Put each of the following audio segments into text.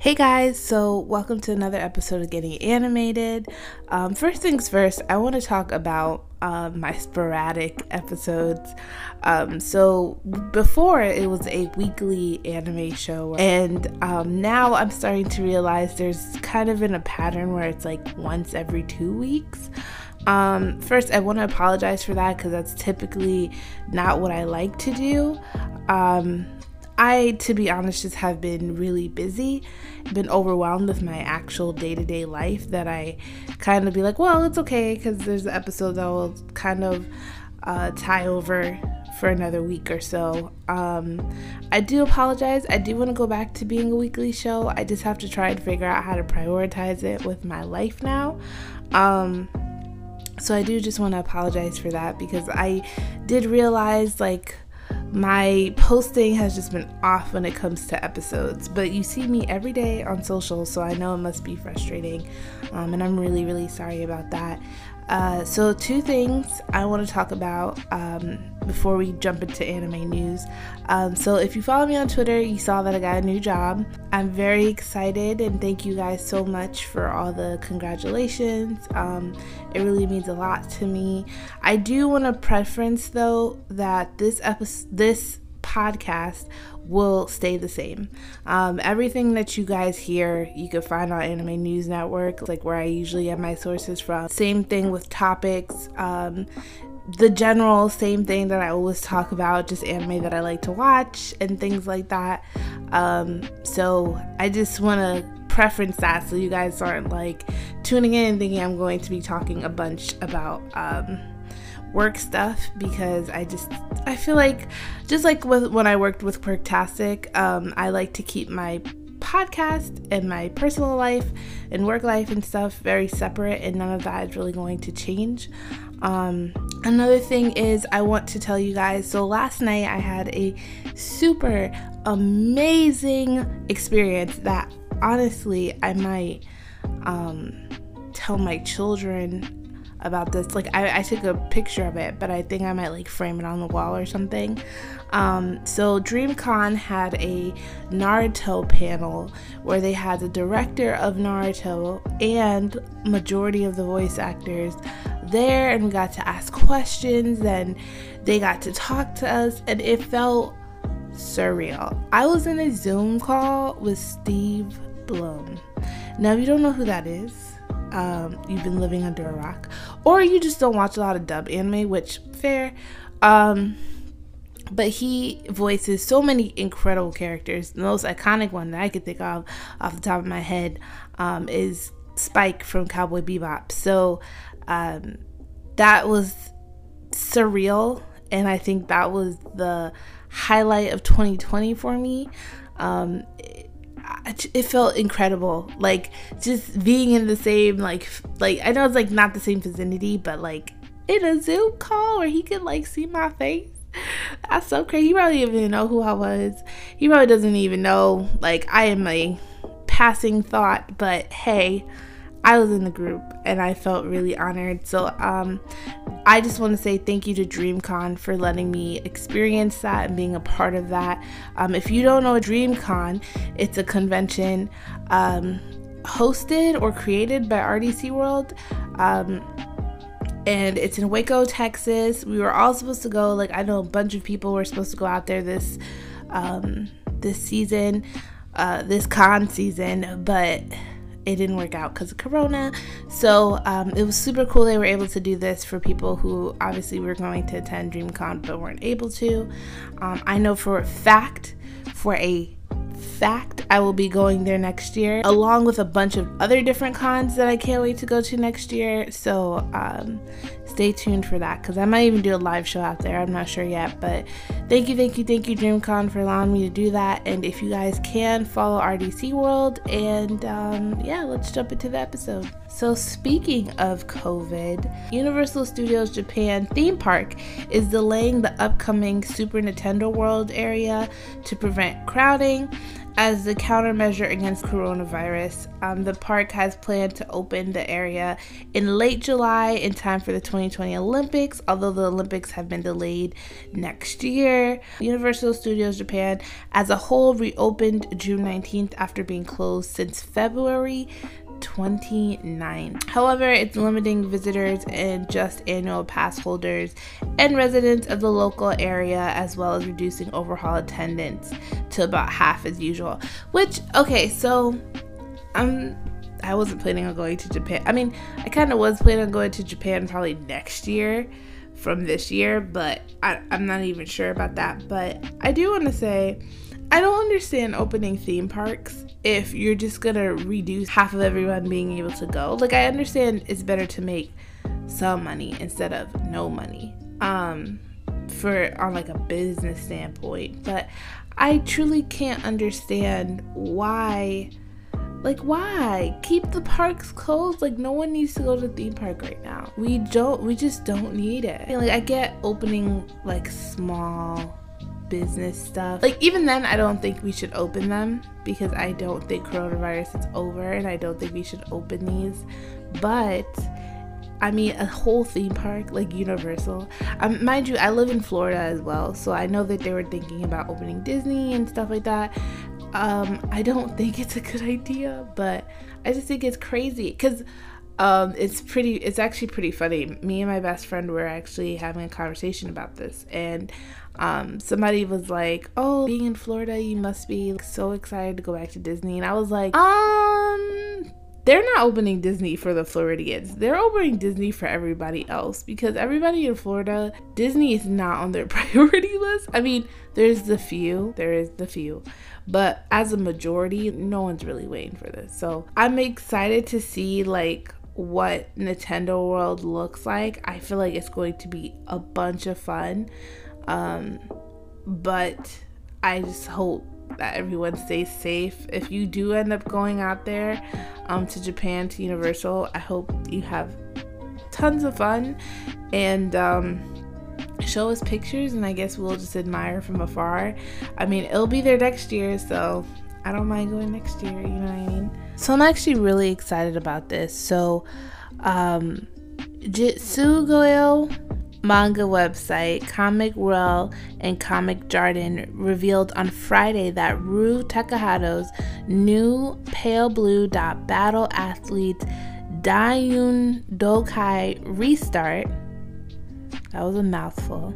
Hey guys, so welcome to another episode of Getting Animated. Um, first things first, I want to talk about um, my sporadic episodes. Um, so before it was a weekly anime show, and um, now I'm starting to realize there's kind of in a pattern where it's like once every two weeks. Um, first, I want to apologize for that because that's typically not what I like to do. Um, I, to be honest, just have been really busy, been overwhelmed with my actual day to day life that I kind of be like, well, it's okay because there's an episode that will kind of uh, tie over for another week or so. Um, I do apologize. I do want to go back to being a weekly show. I just have to try and figure out how to prioritize it with my life now. Um, so I do just want to apologize for that because I did realize like my posting has just been off when it comes to episodes, but you see me every day on social, so I know it must be frustrating. Um, and I'm really, really sorry about that. Uh, so, two things I want to talk about um, before we jump into anime news. Um, so, if you follow me on Twitter, you saw that I got a new job. I'm very excited and thank you guys so much for all the congratulations. Um, it really means a lot to me. I do want to preference though that this episode, this podcast will stay the same. Um, everything that you guys hear, you can find on Anime News Network, like where I usually get my sources from. Same thing with topics. Um, the general same thing that I always talk about, just anime that I like to watch and things like that. Um, so I just want to preference that so you guys aren't like tuning in and thinking I'm going to be talking a bunch about um, work stuff because I just I feel like just like with when I worked with Quirktastic, um, I like to keep my podcast and my personal life and work life and stuff very separate and none of that is really going to change. Um, another thing is I want to tell you guys so last night I had a super amazing experience that honestly I might um, tell my children about this. Like I, I took a picture of it, but I think I might like frame it on the wall or something. Um, so DreamCon had a Naruto panel where they had the director of Naruto and majority of the voice actors there, and we got to ask questions and they got to talk to us, and it felt surreal. I was in a Zoom call with Steve Blum. Now, if you don't know who that is, um, you've been living under a rock, or you just don't watch a lot of dub anime, which fair. Um, but he voices so many incredible characters. The most iconic one that I could think of off the top of my head um, is Spike from Cowboy Bebop. So um, that was surreal, and I think that was the highlight of 2020 for me. Um, it felt incredible. Like just being in the same like like i know it's like not the same vicinity but like in a zoom call where he could like see my face. That's so crazy he probably even know who i was. He probably doesn't even know like i am a passing thought but hey I was in the group and I felt really honored. So um, I just want to say thank you to DreamCon for letting me experience that and being a part of that. Um, if you don't know DreamCon, it's a convention um, hosted or created by RDC World. Um, and it's in Waco, Texas. We were all supposed to go. Like I know a bunch of people were supposed to go out there this um, this season, uh, this con season, but it didn't work out because of corona so um, it was super cool they were able to do this for people who obviously were going to attend dreamcon but weren't able to um, i know for a fact for a fact I will be going there next year, along with a bunch of other different cons that I can't wait to go to next year. So um, stay tuned for that because I might even do a live show out there. I'm not sure yet, but thank you, thank you, thank you, DreamCon, for allowing me to do that. And if you guys can, follow RDC World. And um, yeah, let's jump into the episode. So, speaking of COVID, Universal Studios Japan theme park is delaying the upcoming Super Nintendo World area to prevent crowding. As the countermeasure against coronavirus. Um, the park has planned to open the area in late July in time for the 2020 Olympics, although the Olympics have been delayed next year. Universal Studios Japan as a whole reopened June 19th after being closed since February 29. However, it's limiting visitors and just annual pass holders and residents of the local area, as well as reducing overhaul attendance to about half as usual. Which, okay, so um, I wasn't planning on going to Japan. I mean, I kind of was planning on going to Japan probably next year from this year, but I, I'm not even sure about that. But I do want to say, I don't understand opening theme parks if you're just gonna reduce half of everyone being able to go. Like I understand it's better to make some money instead of no money. Um for on like a business standpoint, but I truly can't understand why like why keep the parks closed like no one needs to go to the theme park right now we don't we just don't need it like i get opening like small business stuff. Like even then I don't think we should open them because I don't think coronavirus is over and I don't think we should open these. But I mean, a whole theme park like Universal. Um, mind you, I live in Florida as well, so I know that they were thinking about opening Disney and stuff like that. Um, I don't think it's a good idea, but I just think it's crazy because um, it's pretty. It's actually pretty funny. Me and my best friend were actually having a conversation about this, and um, somebody was like, "Oh, being in Florida, you must be so excited to go back to Disney." And I was like, "Um, they're not opening Disney for the Floridians. They're opening Disney for everybody else because everybody in Florida, Disney is not on their priority list. I mean, there's the few, there is the few, but as a majority, no one's really waiting for this. So I'm excited to see like what Nintendo World looks like. I feel like it's going to be a bunch of fun. Um, but I just hope that everyone stays safe. If you do end up going out there um, to Japan, to Universal, I hope you have tons of fun and um, show us pictures, and I guess we'll just admire from afar. I mean, it'll be there next year, so I don't mind going next year, you know what I mean? So I'm actually really excited about this. So, um, Jitsugoyo manga website Comic World and Comic Jardin revealed on Friday that Ryu Takahato's new Pale Blue dot Battle Athletes Daiyun Dokai Restart. That was a mouthful.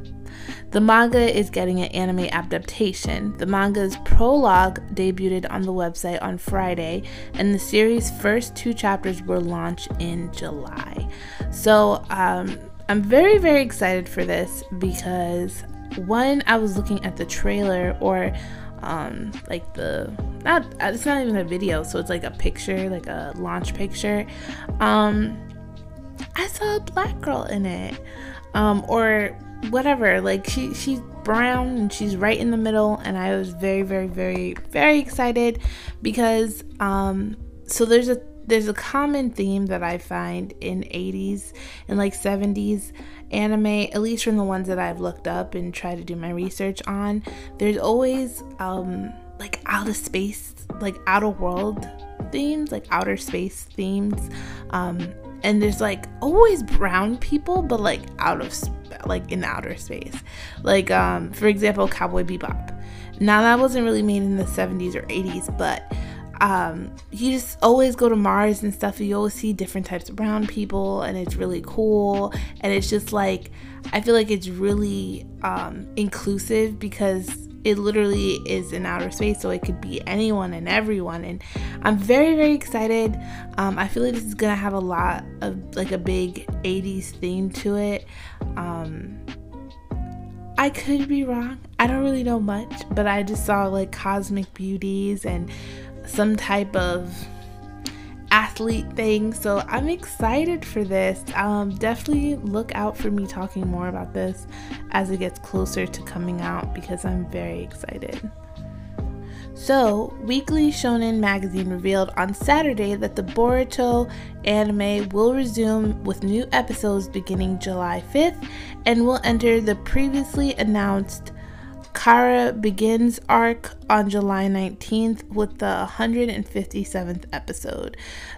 The manga is getting an anime adaptation. The manga's prologue debuted on the website on Friday, and the series' first two chapters were launched in July. So, um, I'm very, very excited for this because one, I was looking at the trailer or um like the not it's not even a video so it's like a picture like a launch picture. Um i saw a black girl in it um or whatever like she she's brown and she's right in the middle and i was very very very very excited because um so there's a there's a common theme that I find in 80s and like 70s anime, at least from the ones that I've looked up and tried to do my research on. There's always um like out of space, like outer world themes, like outer space themes. Um and there's like always brown people but like out of like in outer space. Like um for example, Cowboy Bebop. Now that wasn't really made in the 70s or 80s, but um, you just always go to Mars and stuff, and you always see different types of brown people, and it's really cool. And it's just like, I feel like it's really um, inclusive because it literally is in outer space, so it could be anyone and everyone. And I'm very, very excited. Um, I feel like this is gonna have a lot of like a big 80s theme to it. Um, I could be wrong. I don't really know much, but I just saw like cosmic beauties and some type of athlete thing. So I'm excited for this. Um, definitely look out for me talking more about this as it gets closer to coming out because I'm very excited. So, Weekly Shonen Magazine revealed on Saturday that the Boruto anime will resume with new episodes beginning July 5th and will enter the previously announced Kara Begins arc on July 19th with the 157th episode.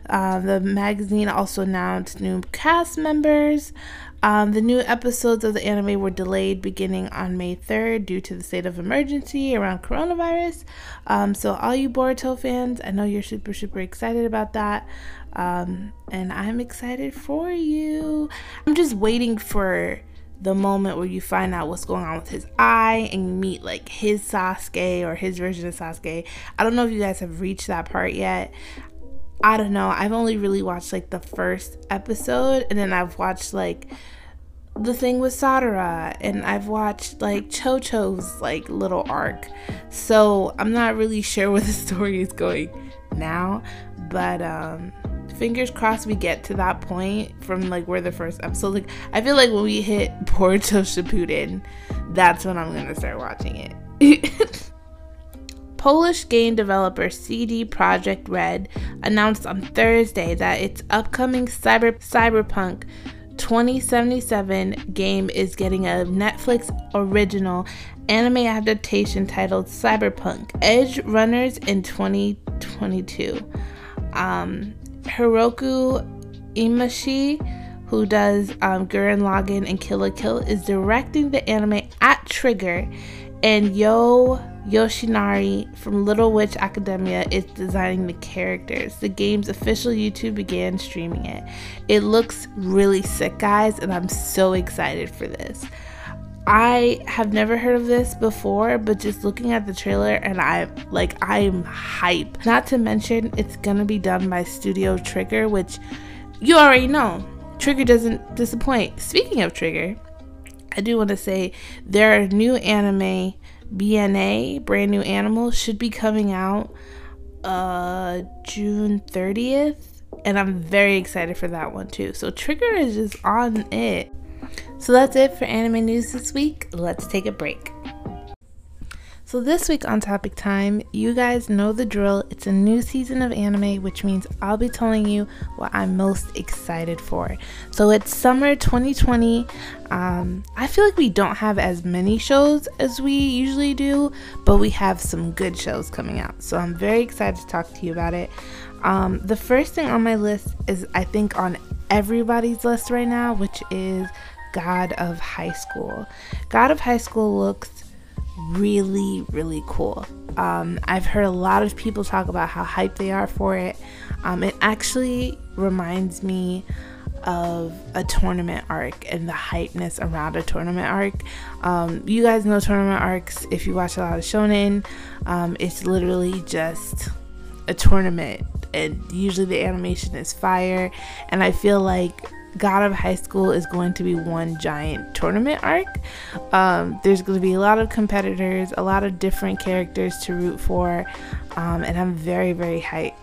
Uh, the magazine also announced new cast members. Um, the new episodes of the anime were delayed beginning on May 3rd due to the state of emergency around coronavirus. Um, so, all you Boruto fans, I know you're super, super excited about that. Um, and I'm excited for you. I'm just waiting for the moment where you find out what's going on with his eye and you meet like his Sasuke or his version of Sasuke. I don't know if you guys have reached that part yet. I don't know. I've only really watched like the first episode and then I've watched like the thing with Sadara and I've watched like Chocho's like little arc. So I'm not really sure where the story is going now, but um fingers crossed we get to that point from like where the first episode like I feel like when we hit Boruto Shippuden, that's when I'm gonna start watching it. Polish game developer CD Projekt Red announced on Thursday that its upcoming cyber cyberpunk 2077 game is getting a Netflix original anime adaptation titled Cyberpunk Edgerunners in 2022. Um, Hiroki Imaishi, who does um, Gurren Lagann and Kill la Kill, is directing the anime at Trigger, and Yo Yoshinari from Little Witch Academia is designing the characters. The game's official YouTube began streaming it. It looks really sick, guys, and I'm so excited for this. I have never heard of this before, but just looking at the trailer and I like I'm hype. Not to mention it's gonna be done by Studio Trigger, which you already know. Trigger doesn't disappoint. Speaking of Trigger, I do want to say their new anime BNA, Brand New Animal, should be coming out uh June 30th. And I'm very excited for that one too. So Trigger is just on it. So that's it for anime news this week. Let's take a break. So, this week on Topic Time, you guys know the drill. It's a new season of anime, which means I'll be telling you what I'm most excited for. So, it's summer 2020. Um, I feel like we don't have as many shows as we usually do, but we have some good shows coming out. So, I'm very excited to talk to you about it. Um, the first thing on my list is, I think, on everybody's list right now, which is God of High School. God of High School looks really, really cool. Um, I've heard a lot of people talk about how hyped they are for it. Um, it actually reminds me of a tournament arc and the hypeness around a tournament arc. Um, you guys know tournament arcs if you watch a lot of shonen. Um, it's literally just a tournament, and usually the animation is fire. And I feel like God of High School is going to be one giant tournament arc. Um, there's going to be a lot of competitors, a lot of different characters to root for, um, and I'm very, very hyped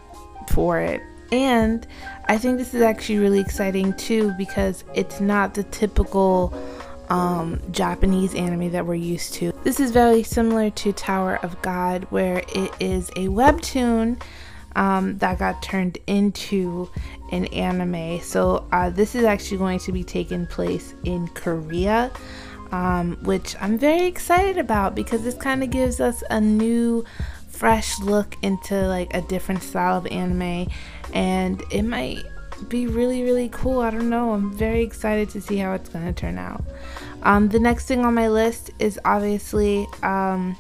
for it. And I think this is actually really exciting too because it's not the typical um, Japanese anime that we're used to. This is very similar to Tower of God, where it is a webtoon um, that got turned into an anime. So uh, this is actually going to be taking place in Korea, um, which I'm very excited about because this kind of gives us a new, fresh look into like a different style of anime, and it might be really really cool. I don't know. I'm very excited to see how it's going to turn out. Um, the next thing on my list is obviously um,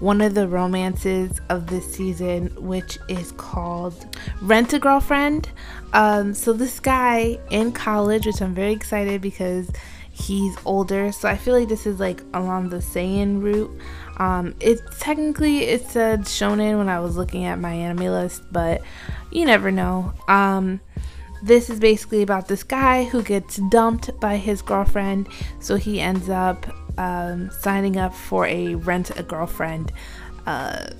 one of the romances of this season, which is called Rent a Girlfriend. Um, so, this guy in college, which I'm very excited because he's older, so I feel like this is like along the seinen route. Um, it technically it said shonen when I was looking at my anime list, but you never know. Um, this is basically about this guy who gets dumped by his girlfriend, so he ends up um, signing up for a rent a girlfriend uh,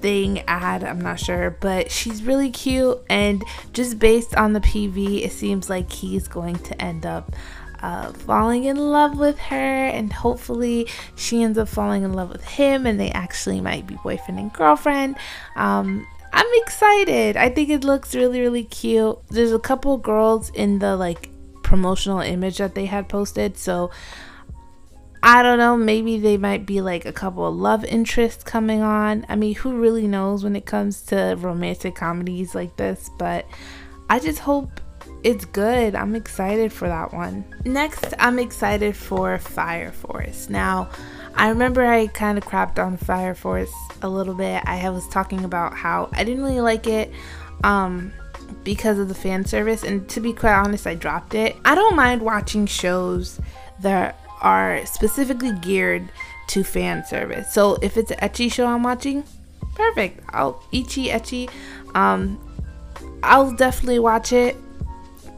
thing ad. I'm not sure, but she's really cute, and just based on the PV, it seems like he's going to end up. Uh, falling in love with her, and hopefully she ends up falling in love with him, and they actually might be boyfriend and girlfriend. Um, I'm excited. I think it looks really, really cute. There's a couple girls in the like promotional image that they had posted, so I don't know, maybe they might be like a couple of love interests coming on. I mean, who really knows when it comes to romantic comedies like this, but I just hope it's good. I'm excited for that one. Next, I'm excited for Fire Force. Now, I remember I kind of crapped on Fire Force a little bit. I was talking about how I didn't really like it um, because of the fan service, and to be quite honest, I dropped it. I don't mind watching shows that are specifically geared to fan service. So if it's an ecchi show I'm watching, perfect. I'll ichi ecchi. Um, I'll definitely watch it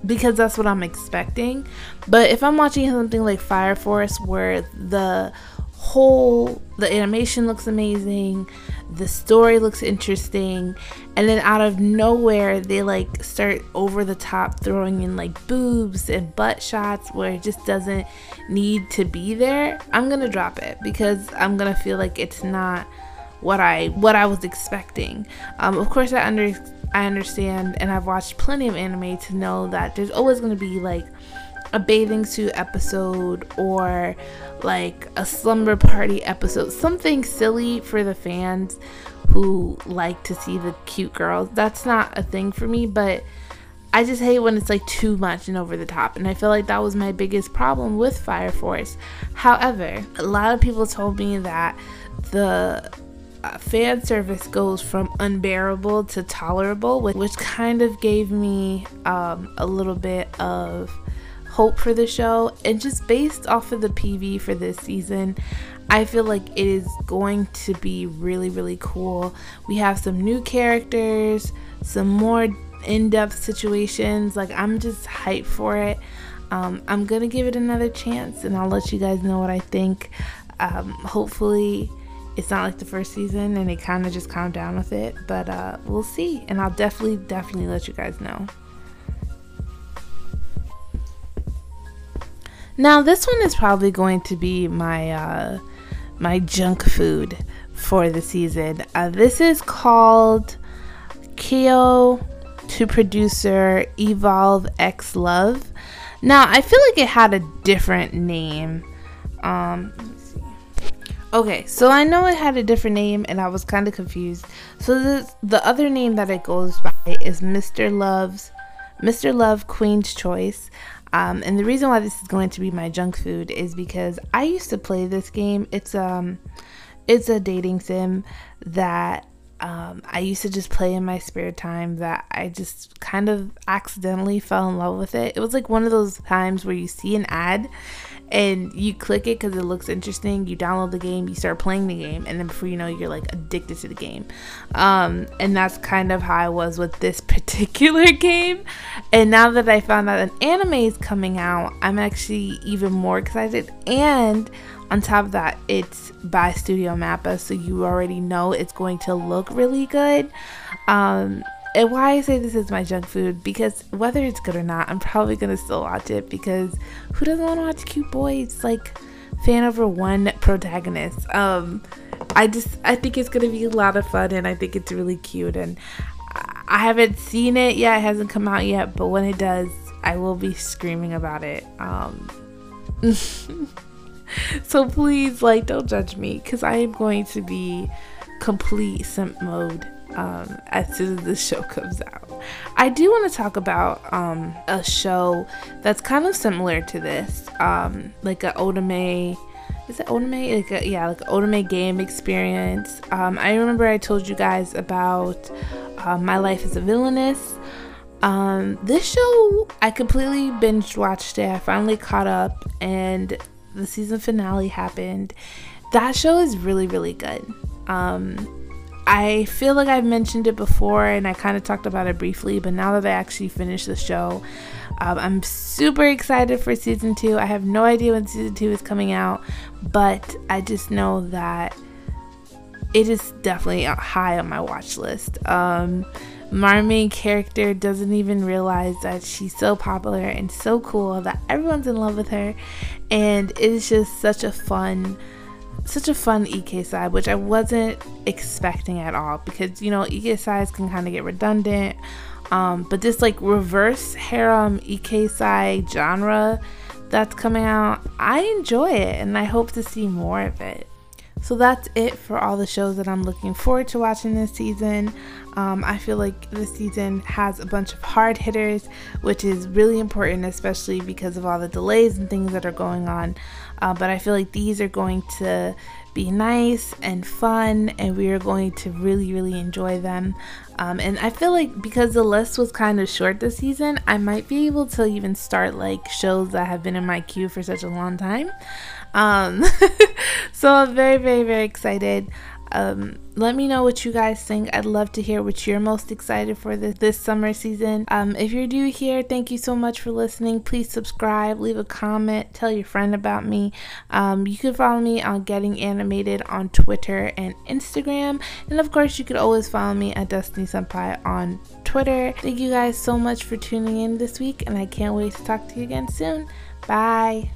because that's what I'm expecting. But if I'm watching something like Fire Force where the whole the animation looks amazing, the story looks interesting, and then out of nowhere they like start over the top throwing in like boobs and butt shots where it just doesn't need to be there, I'm to drop it because I'm to feel like it's not what I what I was expecting. Um, of course I under I understand and I've watched plenty of anime to know that there's always to be like a bathing suit episode or like a slumber party episode, something silly for the fans who like to see the cute girls. That's not a thing for me, but I just hate when it's like too much and over the top. And I feel like that was my biggest problem with Fire Force. However, a lot of people told me that the uh, fan service goes from unbearable to tolerable, which kind of gave me um, a little bit of hope for the show. And just based off of the PV for this season, I feel like it is going to be really, really cool. We have some new characters, some more in depth situations. Like, I'm just hyped for it. Um, I'm gonna give it another chance and I'll let you guys know what I think. Um, hopefully, it's not like the first season and they kind of just calm down with it, but uh, we'll see. And I'll definitely, definitely let you guys know. Now, this one is probably going to be my uh, my junk food for the season. Uh, this is called Koi to producer Evol X Love. Now, I feel like it had a different name. Um, Okay, so I know it had a different name and I was kind of confused. So the the other name that it goes by is Mr. Love's Mr. Love Queen's Choice. Um, and the reason why this is going to be my junk food is because I used to play this game. It's um it's a dating sim that um, I used to just play in my spare time that I just kind of accidentally fell in love with it. It was like one of those times where you see an ad and you click it because it looks interesting. You download the game, you start playing the game, and then before you know, you're like addicted to the game. Um, and that's kind of how I was with this particular game. And now that I found out an anime is coming out, I'm actually even more excited. And on top of that, it's by Studio Mappa, so you already know it's going to look really good. Um, and why I say this is my junk food because whether it's good or not, I'm probably gonna still watch it because who doesn't want to watch cute boys like fan over one protagonist? Um, I just I think it's gonna be a lot of fun and I think it's really cute and I haven't seen it yet. It hasn't come out yet, but when it does, I will be screaming about it. Um, so please, like, don't judge me because I am going to be complete simp mode um, as soon as the show comes out. I do want to talk about um, a show that's kind of similar to this, um, like a Otome. Is it Otome? Like a, yeah, like Otome game experience. Um, I remember I told you guys about uh, My Life as a Villainess. Um, this show, I completely binge watched it. I finally caught up, and the season finale happened. That show is really, really good. Um, I feel like I've mentioned it before and I kind of talked about it briefly, but now that I actually finished the show, um, I'm super excited for season two. I have no idea when season two is coming out, but I just know that it is definitely high on my watch list. Um, my main character doesn't even realize that she's so popular and so cool that everyone's in love with her, and it's just such a fun such a fun Ikeisai, which I wasn't expecting at all because you know Ikeisais can kind of get redundant. Um, but this like reverse harem Ikeisai genre that's coming out, I enjoy it and I hope to see more of it. So that's it for all the shows that I'm looking forward to watching this season. Um, I feel like this season has a bunch of hard hitters, which is really important, especially because of all the delays and things that are going on. Uh, but I feel like these are going to be nice and fun, and we are going to really, really enjoy them. Um, and I feel like because the list was kind of short this season, I might be able to even start like shows that have been in my queue for such a long time. Um, so I'm very, very, very excited. Um, let me know what you guys think. I'd love to hear what you're most excited for this, this summer season. Um, if you're new here, thank you so much for listening. Please subscribe, leave a comment, tell your friend about me. Um, you can follow me on Getting Animated on Twitter and Instagram. And of course, you could always follow me at Destiny Senpai on Twitter. Thank you guys so much for tuning in this week, and I can't wait to talk to you again soon. Bye.